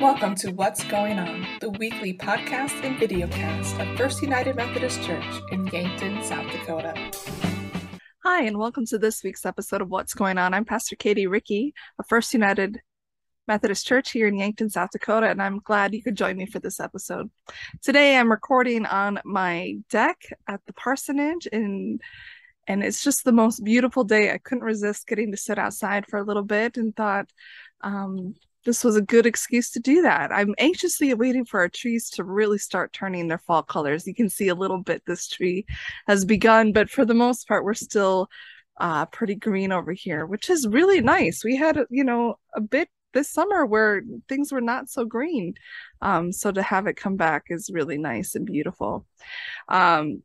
Welcome to What's Going On, the weekly podcast and videocast of First United Methodist Church in Yankton, South Dakota. Hi, and welcome to this week's episode of What's Going On. I'm Pastor Katie Ricky of First United Methodist Church here in Yankton, South Dakota, and I'm glad you could join me for this episode. Today I'm recording on my deck at the parsonage in and it's just the most beautiful day. I couldn't resist getting to sit outside for a little bit and thought um, this was a good excuse to do that. I'm anxiously waiting for our trees to really start turning their fall colors. You can see a little bit this tree has begun, but for the most part, we're still uh, pretty green over here, which is really nice. We had, you know, a bit this summer where things were not so green. Um, so to have it come back is really nice and beautiful. Um,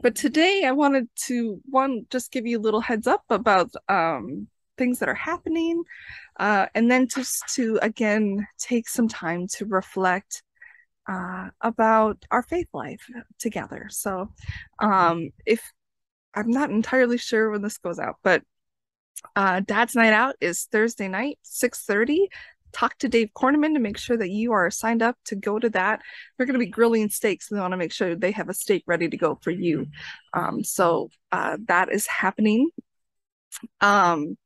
but today I wanted to one just give you a little heads up about um, things that are happening uh, and then just to again take some time to reflect uh, about our faith life together. So um, if i'm not entirely sure when this goes out but uh, dad's night out is thursday night 6.30 talk to dave corneman to make sure that you are signed up to go to that. They're going to be grilling steaks and they want to make sure they have a steak ready to go for you. Um, so uh, that is happening. Um,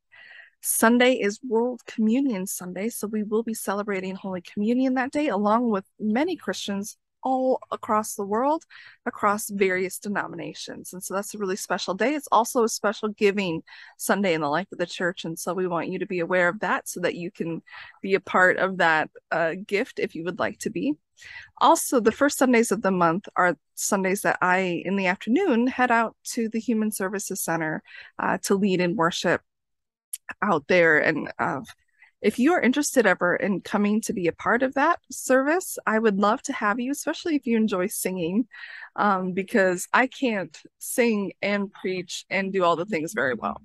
Sunday is World Communion Sunday, so we will be celebrating Holy Communion that day, along with many Christians all across the world, across various denominations. And so that's a really special day. It's also a special giving Sunday in the life of the church. And so we want you to be aware of that so that you can be a part of that uh, gift if you would like to be. Also, the first Sundays of the month are Sundays that I, in the afternoon, head out to the Human Services Center uh, to lead in worship out there and uh, if you are interested ever in coming to be a part of that service i would love to have you especially if you enjoy singing um, because i can't sing and preach and do all the things very well.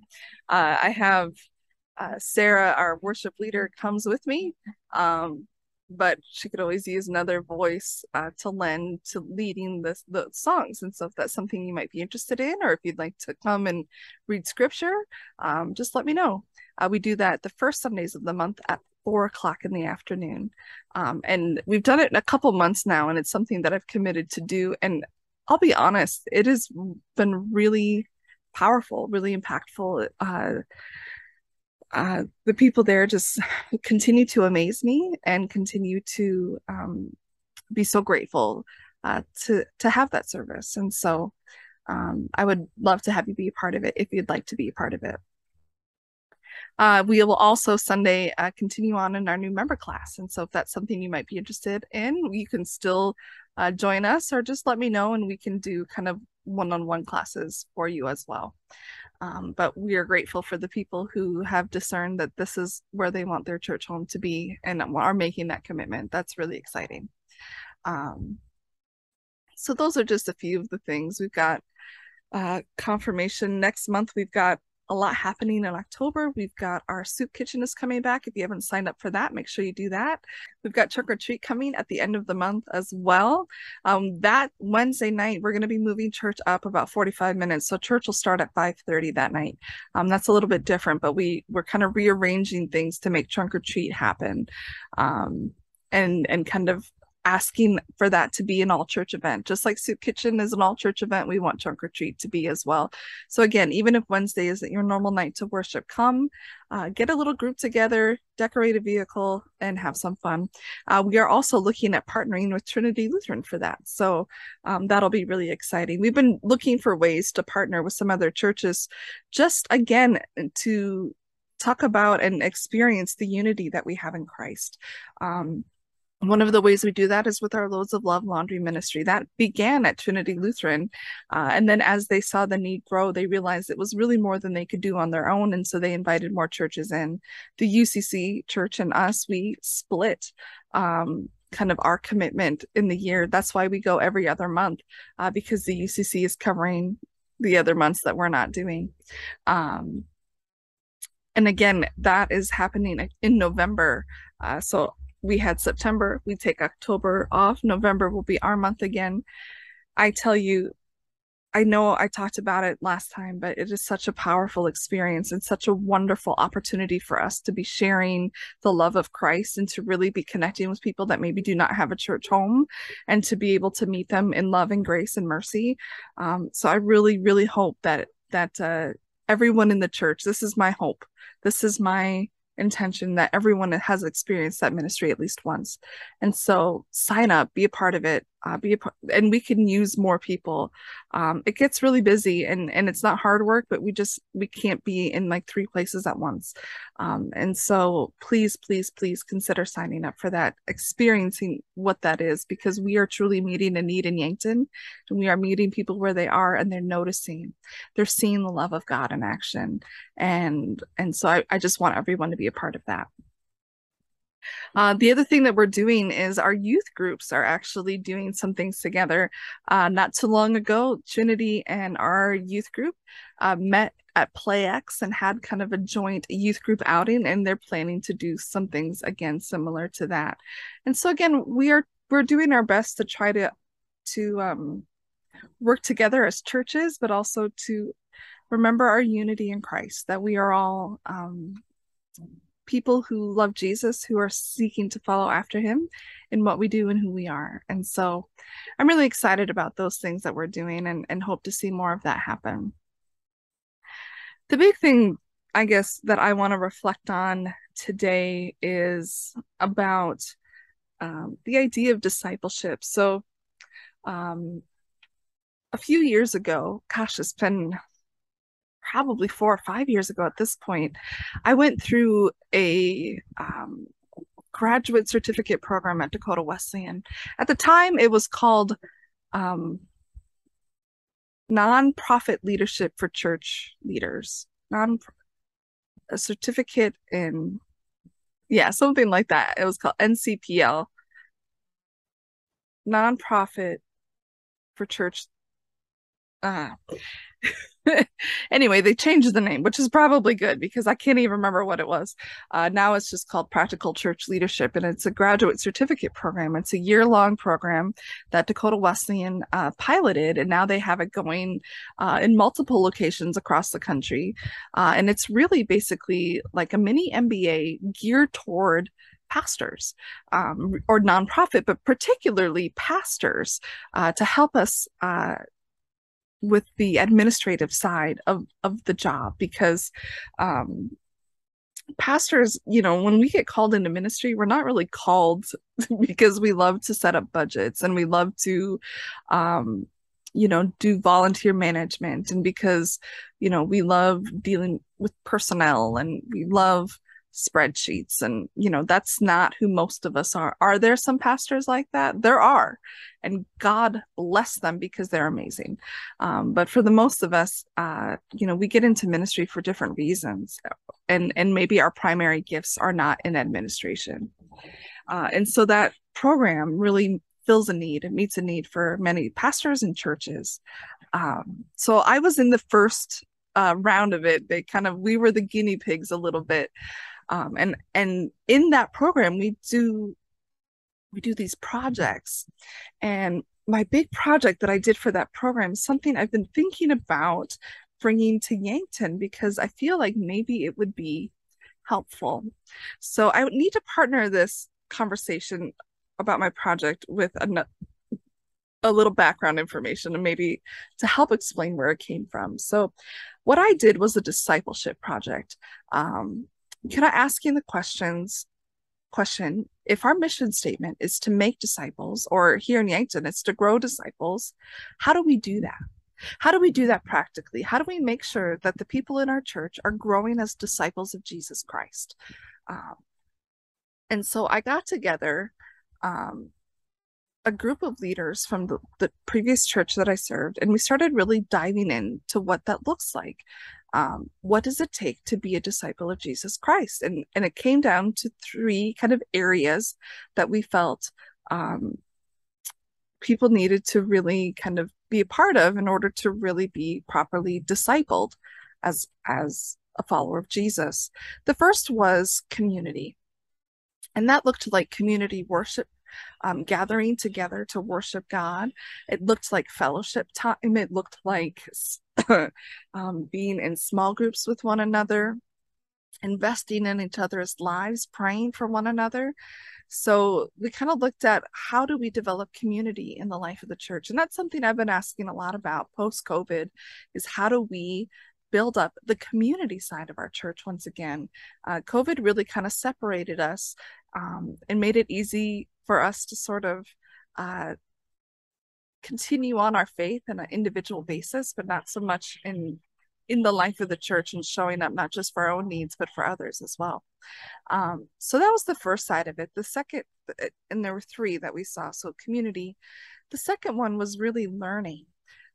Uh, i have uh, sarah our worship leader comes with me um, but she could always use another voice uh, to lend to leading the, the songs. And so, if that's something you might be interested in, or if you'd like to come and read scripture, um, just let me know. Uh, we do that the first Sundays of the month at four o'clock in the afternoon. Um, and we've done it in a couple months now, and it's something that I've committed to do. And I'll be honest, it has been really powerful, really impactful. Uh, uh, the people there just continue to amaze me and continue to um, be so grateful uh, to to have that service. And so um, I would love to have you be a part of it if you'd like to be a part of it. Uh, we will also Sunday uh, continue on in our new member class. And so if that's something you might be interested in, you can still uh, join us or just let me know and we can do kind of one-on-one classes for you as well. Um, but we are grateful for the people who have discerned that this is where they want their church home to be and are making that commitment. That's really exciting. Um, so those are just a few of the things we've got. Uh, confirmation next month. We've got a lot happening in October. We've got our soup kitchen is coming back. If you haven't signed up for that, make sure you do that. We've got trick or treat coming at the end of the month as well. Um, that Wednesday night, we're going to be moving church up about 45 minutes. So church will start at 5:30 that night. Um, that's a little bit different, but we we're kind of rearranging things to make trunk or treat happen. Um, and and kind of asking for that to be an all church event. Just like Soup Kitchen is an all church event, we want Trunk or Treat to be as well. So, again, even if Wednesday isn't your normal night to worship, come uh, get a little group together, decorate a vehicle, and have some fun. Uh, we are also looking at partnering with Trinity Lutheran for that. So, um, that'll be really exciting. We've been looking for ways to partner with some other churches, just again, to talk about and experience the unity that we have in Christ. Um, one of the ways we do that is with our Loads of Love laundry ministry. That began at Trinity Lutheran. Uh, and then as they saw the need grow, they realized it was really more than they could do on their own. And so they invited more churches in. The UCC church and us, we split um, kind of our commitment in the year. That's why we go every other month uh, because the UCC is covering the other months that we're not doing. Um, and again, that is happening in November. Uh, so we had September, we take October off. November will be our month again. I tell you, I know I talked about it last time, but it is such a powerful experience and such a wonderful opportunity for us to be sharing the love of Christ and to really be connecting with people that maybe do not have a church home and to be able to meet them in love and grace and mercy. Um, so I really, really hope that that uh, everyone in the church, this is my hope. This is my intention that everyone has experienced that ministry at least once. And so sign up, be a part of it, uh, be a part, and we can use more people. Um, it gets really busy and and it's not hard work, but we just we can't be in like three places at once. Um, and so please, please, please consider signing up for that, experiencing what that is, because we are truly meeting a need in Yankton, and we are meeting people where they are, and they're noticing, they're seeing the love of God in action, and and so I, I just want everyone to be a part of that. Uh, the other thing that we're doing is our youth groups are actually doing some things together. Uh, not too long ago, Trinity and our youth group uh, met at PlayX and had kind of a joint youth group outing, and they're planning to do some things again similar to that. And so again, we are we're doing our best to try to to um, work together as churches, but also to remember our unity in Christ, that we are all um, people who love Jesus, who are seeking to follow after him in what we do and who we are. And so I'm really excited about those things that we're doing and, and hope to see more of that happen. The big thing, I guess, that I want to reflect on today is about um, the idea of discipleship. So, um, a few years ago, gosh, it's been probably four or five years ago at this point, I went through a um, graduate certificate program at Dakota Wesleyan. At the time, it was called um, Nonprofit Leadership for Church Leaders. Non a certificate in yeah, something like that. It was called NCPL. Nonprofit for church uh anyway, they changed the name, which is probably good because I can't even remember what it was. Uh, now it's just called Practical Church Leadership, and it's a graduate certificate program. It's a year long program that Dakota Wesleyan uh, piloted, and now they have it going uh, in multiple locations across the country. Uh, and it's really basically like a mini MBA geared toward pastors um, or nonprofit, but particularly pastors uh, to help us uh, with the administrative side of of the job because um pastors you know when we get called into ministry we're not really called because we love to set up budgets and we love to um you know do volunteer management and because you know we love dealing with personnel and we love spreadsheets and you know that's not who most of us are. Are there some pastors like that? There are and god bless them because they're amazing. Um, but for the most of us uh, you know we get into ministry for different reasons and and maybe our primary gifts are not in administration. Uh, and so that program really fills a need it meets a need for many pastors and churches. Um, so i was in the first uh, round of it. They kind of we were the guinea pigs a little bit um, and and in that program we do we do these projects. And my big project that i did for that program is something i've been thinking about bringing to yankton because i feel like maybe it would be helpful. So i would need to partner this conversation about my project with a, a little background information and maybe to help explain where it came from. So what i did was a discipleship project. Um, can I ask you the questions? Question If our mission statement is to make disciples, or here in Yankton, it's to grow disciples, how do we do that? How do we do that practically? How do we make sure that the people in our church are growing as disciples of Jesus Christ? Um, and so I got together um, a group of leaders from the, the previous church that I served, and we started really diving into what that looks like um, what does it take to be a disciple of Jesus Christ? And and it came down to three kind of areas that we felt um, people needed to really kind of be a part of in order to really be properly discipled as as a follower of Jesus. The first was community. And that looked like community worship um, gathering together to worship God. It looked like fellowship time. It looked like um, being in small groups with one another, investing in each other's lives, praying for one another. So we kind of looked at how do we develop community in the life of the church? And that's something I've been asking a lot about post COVID is how do we build up the community side of our church once again. Uh, COVID really kind of separated us um, and made it easy for us to sort of uh, continue on our faith on an individual basis, but not so much in in the life of the church and showing up not just for our own needs but for others as well. Um, so that was the first side of it. The second, and there were three that we saw. So community. The second one was really learning.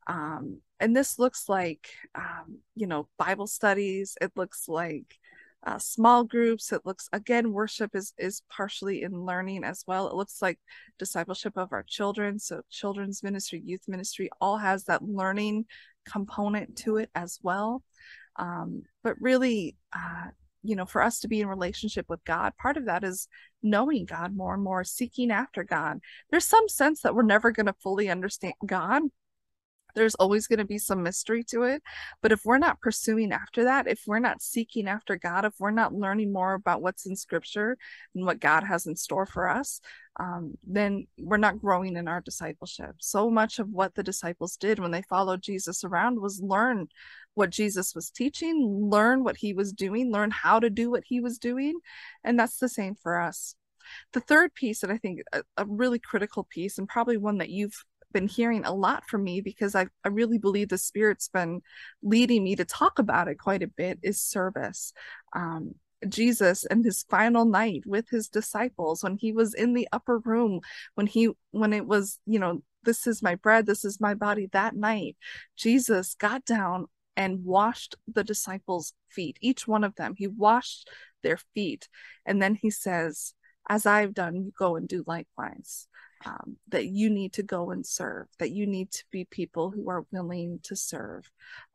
Um, and this looks like um, you know bible studies it looks like uh, small groups. It looks again worship is is partially in learning as well. It looks like discipleship of our children. So children's ministry youth ministry all has that learning component to it as well. Um, but really uh, you know for us to be in relationship with god part of that is knowing god more and more seeking after god. There's some sense that we're never going to fully understand god there's always going to be some mystery to it. But if we're not pursuing after that, if we're not seeking after God, if we're not learning more about what's in scripture and what God has in store for us, um, then we're not growing in our discipleship. So much of what the disciples did when they followed Jesus around was learn what Jesus was teaching, learn what he was doing, learn how to do what he was doing. And that's the same for us. The third piece, and I think a, a really critical piece, and probably one that you've been hearing a lot from me because I, I really believe the Spirit's been leading me to talk about it quite a bit is service. Um, Jesus and his final night with his disciples when he was in the upper room when he when it was you know this is my bread this is my body that night Jesus got down and washed the disciples feet each one of them. He washed their feet. And then he says as I've done you go and do likewise um, that you need to go and serve, that you need to be people who are willing to serve,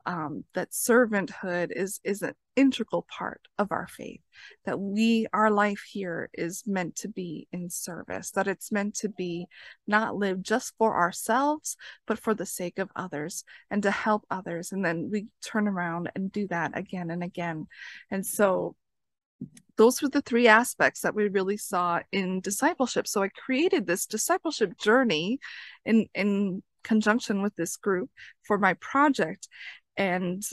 um, that servanthood is is an integral part of our faith, that we our life here is meant to be in service, that it's meant to be not lived just for ourselves, but for the sake of others and to help others, and then we turn around and do that again and again, and so those were the three aspects that we really saw in discipleship. So I created this discipleship journey in in conjunction with this group for my project. And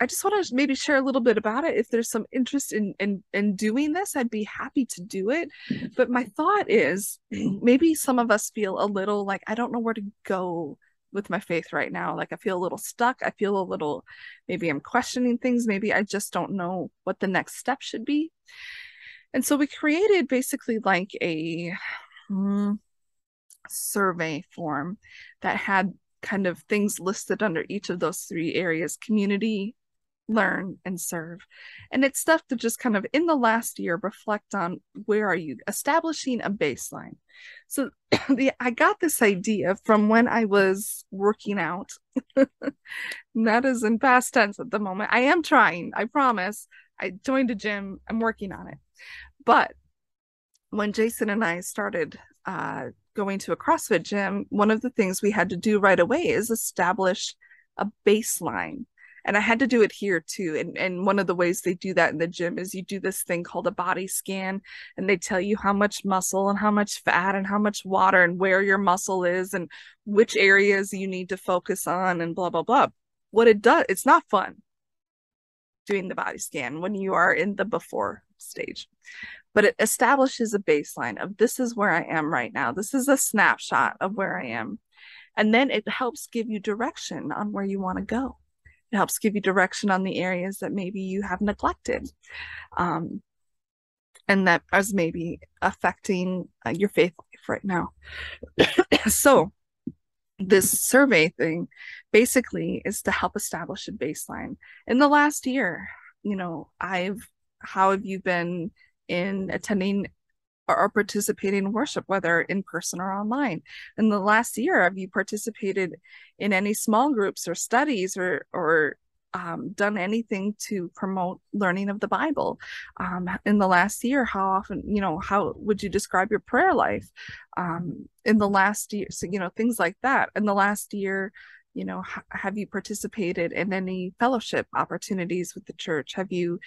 I just want to maybe share a little bit about it. If there's some interest in in in doing this, I'd be happy to do it. But my thought is maybe some of us feel a little like I don't know where to go with my faith right now. Like I feel a little stuck. I feel a little, maybe I'm questioning things. Maybe I just don't know what the next step should be. And so we created basically like a mm, survey form that had kind of things listed under each of those three areas community, learn and serve. And it's stuff to just kind of in the last year reflect on where are you establishing a baseline. So the i got this idea from when i was working out. That is in past tense at the moment. I am trying i promise. I joined a gym. I'm working on it. But when jason and i started uh, going to a crossfit gym one of the things we had to do right away is establish a baseline and I had to do it here too. And and one of the ways they do that in the gym is you do this thing called a body scan, and they tell you how much muscle and how much fat and how much water and where your muscle is and which areas you need to focus on and blah blah blah. What it does, it's not fun doing the body scan when you are in the before stage. But it establishes a baseline of this is where I am right now. This is a snapshot of where I am. And then it helps give you direction on where you want to go it helps give you direction on the areas that maybe you have neglected um, and that is maybe affecting uh, your faith life right now. so, this survey thing basically is to help establish a baseline. In the last year, you know, I've, how have you been in attending or participating in worship, whether in person or online. In the last year, have you participated in any small groups or studies or or um, done anything to promote learning of the Bible um, in the last year? How often, you know, how would you describe your prayer life um, in the last year? So, you know, things like that. In the last year, you know, ha- have you participated in any fellowship opportunities with the church? Have you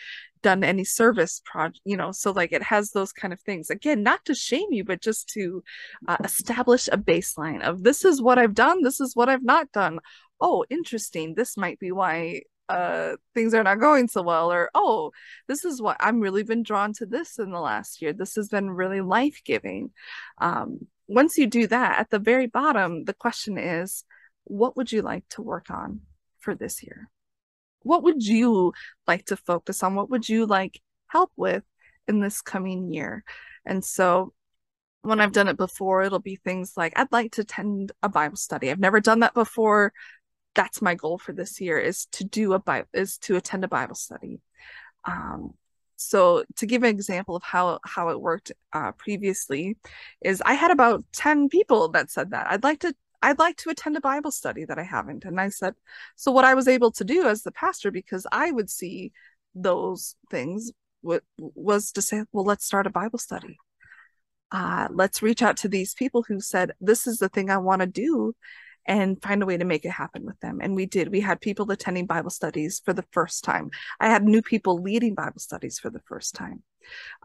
done any service project? You know, so like it has those kind of things. Again, not to shame you, but just to uh, establish a baseline of this is what I've done, this is what I've not done. Oh, interesting. This might be why uh things are not going so well or oh this is what i'm really been drawn to this in the last year this has been really life-giving um once you do that at the very bottom the question is what would you like to work on for this year what would you like to focus on what would you like help with in this coming year and so when I've done it before, it'll be things like I'd like to attend a Bible study. I've never done that before that's my goal for this year is to do a Bible is to attend a Bible study. Um, so to give an example of how how it worked uh, previously, is I had about ten people that said that I'd like to I'd like to attend a Bible study that I haven't, and I said so. What I was able to do as the pastor, because I would see those things, what was to say, well, let's start a Bible study. Uh, let's reach out to these people who said this is the thing I want to do and find a way to make it happen with them. And we did. We had people attending Bible studies for the first time. I had new people leading Bible studies for the first time.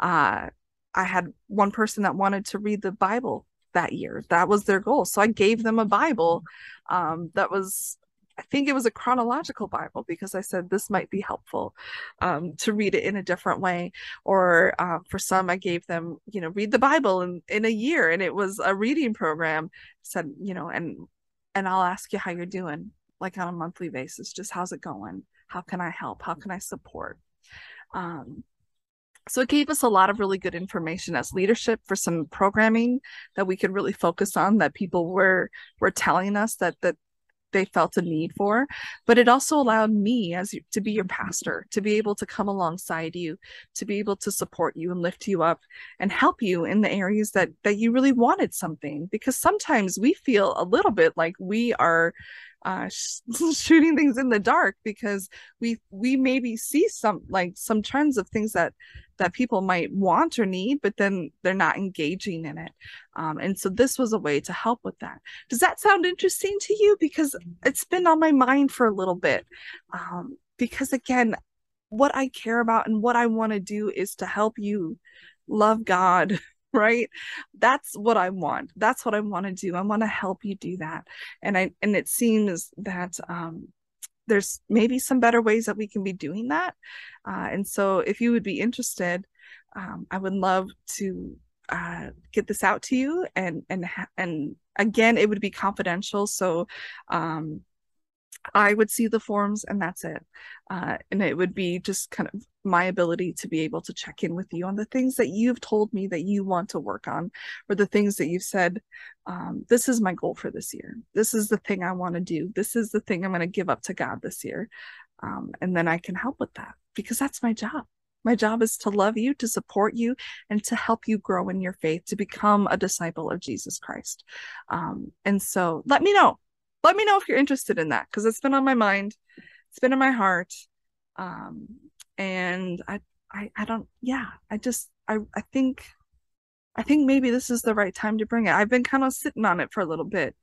Uh, I had one person that wanted to read the Bible that year. That was their goal. So I gave them a Bible um, that was I think it was a chronological Bible because I said this might be helpful um, to read it in a different way. Or uh, for some, I gave them, you know, read the Bible in, in a year, and it was a reading program. Said, you know, and and I'll ask you how you're doing, like on a monthly basis. Just how's it going? How can I help? How can I support? Um, so it gave us a lot of really good information as leadership for some programming that we could really focus on that people were were telling us that that they felt a need for. But it also allowed me as you, to be your pastor to be able to come alongside you to be able to support you and lift you up and help you in the areas that that you really wanted something. Because sometimes we feel a little bit like we are uh, sh- shooting things in the dark because we we maybe see some like some trends of things that that people might want or need but then they're not engaging in it. Um, and so this was a way to help with that. Does that sound interesting to you? Because it's been on my mind for a little bit. Um, because again what i care about and what i want to do is to help you love god right? That's what i want. That's what i want to do. I want to help you do that. And i and it seems that um there's maybe some better ways that we can be doing that. Uh, and so if you would be interested um, i would love to uh, get this out to you and and and again it would be confidential. So um, I would see the forms and that's it. Uh, and it would be just kind of my ability to be able to check in with you on the things that you've told me that you want to work on, or the things that you've said, um, this is my goal for this year. This is the thing I want to do. This is the thing I'm going to give up to God this year. Um, and then I can help with that because that's my job. My job is to love you, to support you, and to help you grow in your faith, to become a disciple of Jesus Christ. Um, and so let me know let me know if you're interested in that because it's been on my mind. It's been in my heart. Um and I, I i don't yeah i just i i think i think maybe this is the right time to bring it. I've been kind of sitting on it for a little bit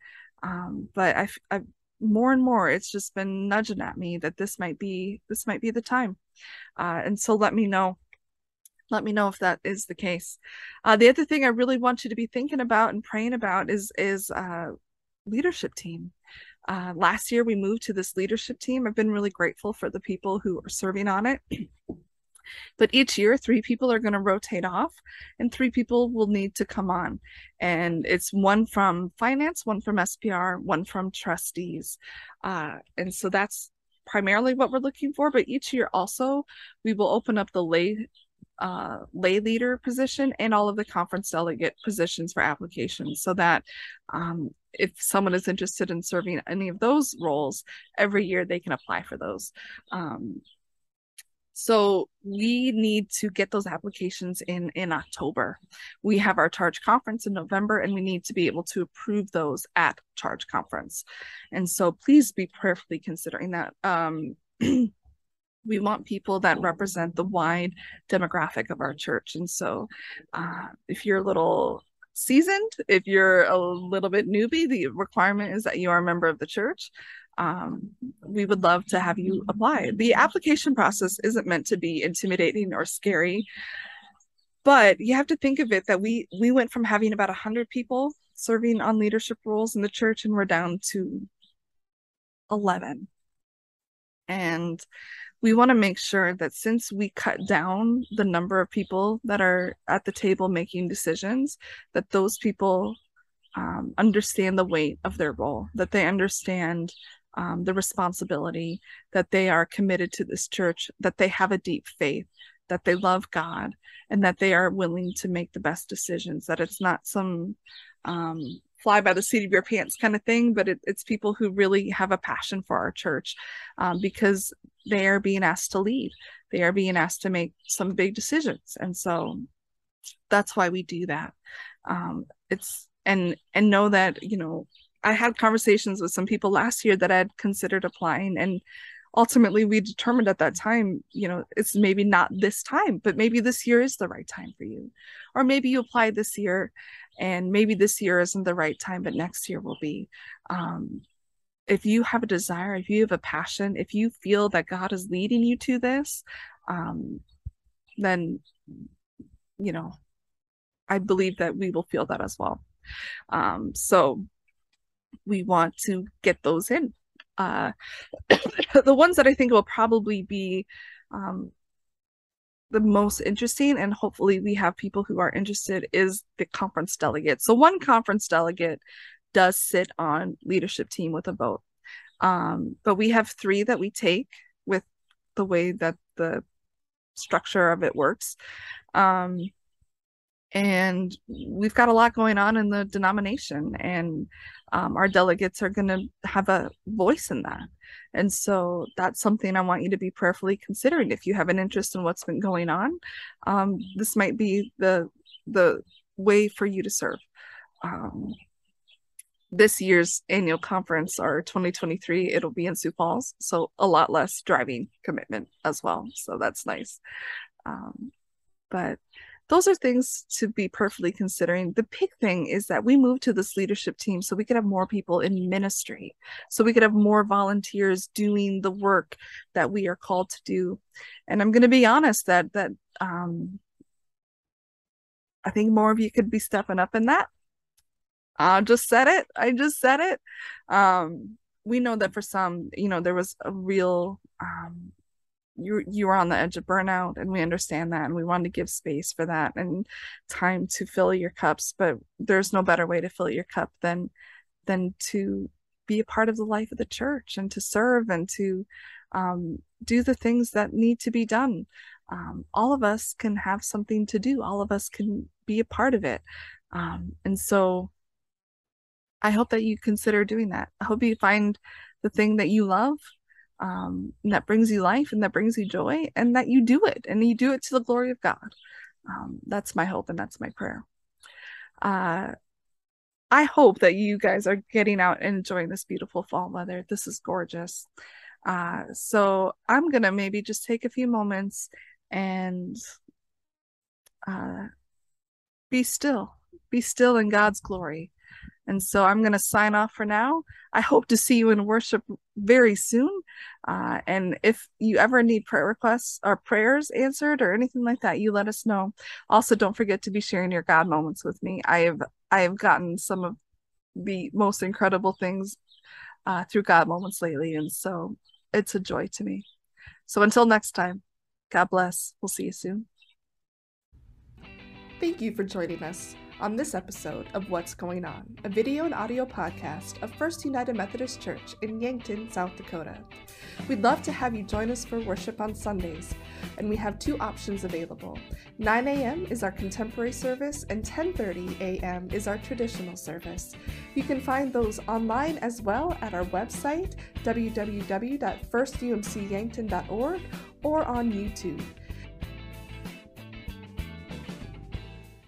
um but i i more and more it's just been nudging at me that this might be this might be the time. Uh and so let me know. Let me know if that is the case. Uh the other thing i really want you to be thinking about and praying about is is uh leadership team uh, last year, we moved to this leadership team. I've been really grateful for the people who are serving on it. but each year, three people are going to rotate off, and three people will need to come on. And it's one from finance, one from SPR, one from trustees. Uh, and so that's primarily what we're looking for. But each year, also, we will open up the lay uh, lay leader position and all of the conference delegate positions for applications so that um, if someone is interested in serving any of those roles every year they can apply for those. Um, so we need to get those applications in in october. We have our charge conference in november and we need to be able to approve those at charge conference. And so please be prayerfully considering that. Um, we want people that represent the wide demographic of our church. And so, uh, if you're a little seasoned, if you're a little bit newbie, the requirement is that you are a member of the church. Um, we would love to have you apply. The application process isn't meant to be intimidating or scary, but you have to think of it that we we went from having about 100 people serving on leadership roles in the church and we're down to 11 and we want to make sure that since we cut down the number of people that are at the table making decisions, that those people um, understand the weight of their role, that they understand um, the responsibility, that they are committed to this church, that they have a deep faith, that they love God, and that they are willing to make the best decisions, that it's not some um, fly by the seat of your pants kind of thing, but it, it's people who really have a passion for our church um, because they are being asked to lead. They are being asked to make some big decisions. And so that's why we do that. Um, it's and and know that, you know, I had conversations with some people last year that I had considered applying and ultimately we determined at that time you know it's maybe not this time but maybe this year is the right time for you. Or maybe you apply this year and maybe this year isn't the right time but next year will be. Um, if you have a desire if you have a passion if you feel that god is leading you to this um, then you know i believe that we will feel that as well. Um, so we want to get those in uh, the ones that I think will probably be um, the most interesting, and hopefully we have people who are interested, is the conference delegate. So one conference delegate does sit on leadership team with a vote, um, but we have three that we take with the way that the structure of it works. Um, and we've got a lot going on in the denomination and um, our delegates are going to have a voice in that. And so that's something i want you to be prayerfully considering if you have an interest in what's been going on. Um, this might be the the way for you to serve. Um, this year's annual conference our 2023 it'll be in sioux falls so a lot less driving commitment as well. So that's nice. Um, but those are things to be perfectly considering. The big thing is that we moved to this leadership team so we could have more people in ministry, so we could have more volunteers doing the work that we are called to do. And I'm going to be honest that that um, I think more of you could be stepping up in that. I just said it. I just said it. Um, we know that for some, you know, there was a real um, you you were on the edge of burnout and we understand that and we want to give space for that and time to fill your cups but there's no better way to fill your cup than than to be a part of the life of the church and to serve and to um, do the things that need to be done. Um, all of us can have something to do. All of us can be a part of it. Um, and so i hope that you consider doing that. I hope you find the thing that you love um, that brings you life and that brings you joy and that you do it and you do it to the glory of God. Um, that's my hope and that's my prayer. Uh, I hope that you guys are getting out and enjoying this beautiful fall weather. This is gorgeous. Uh, so I'm going to maybe just take a few moments and uh, be still, be still in God's glory. And so I'm going to sign off for now. I hope to see you in worship very soon. Uh, and if you ever need prayer requests or prayers answered or anything like that, you let us know. Also, don't forget to be sharing your God moments with me. I have I have gotten some of the most incredible things uh, through God moments lately, and so it's a joy to me. So until next time, God bless. We'll see you soon. Thank you for joining us on this episode of What's Going On, a video and audio podcast of First United Methodist Church in Yankton, South Dakota. We'd love to have you join us for worship on Sundays, and we have two options available. 9 a.m. is our contemporary service, and 10:30 a.m. is our traditional service. You can find those online as well at our website www.firstumcyankton.org or on YouTube.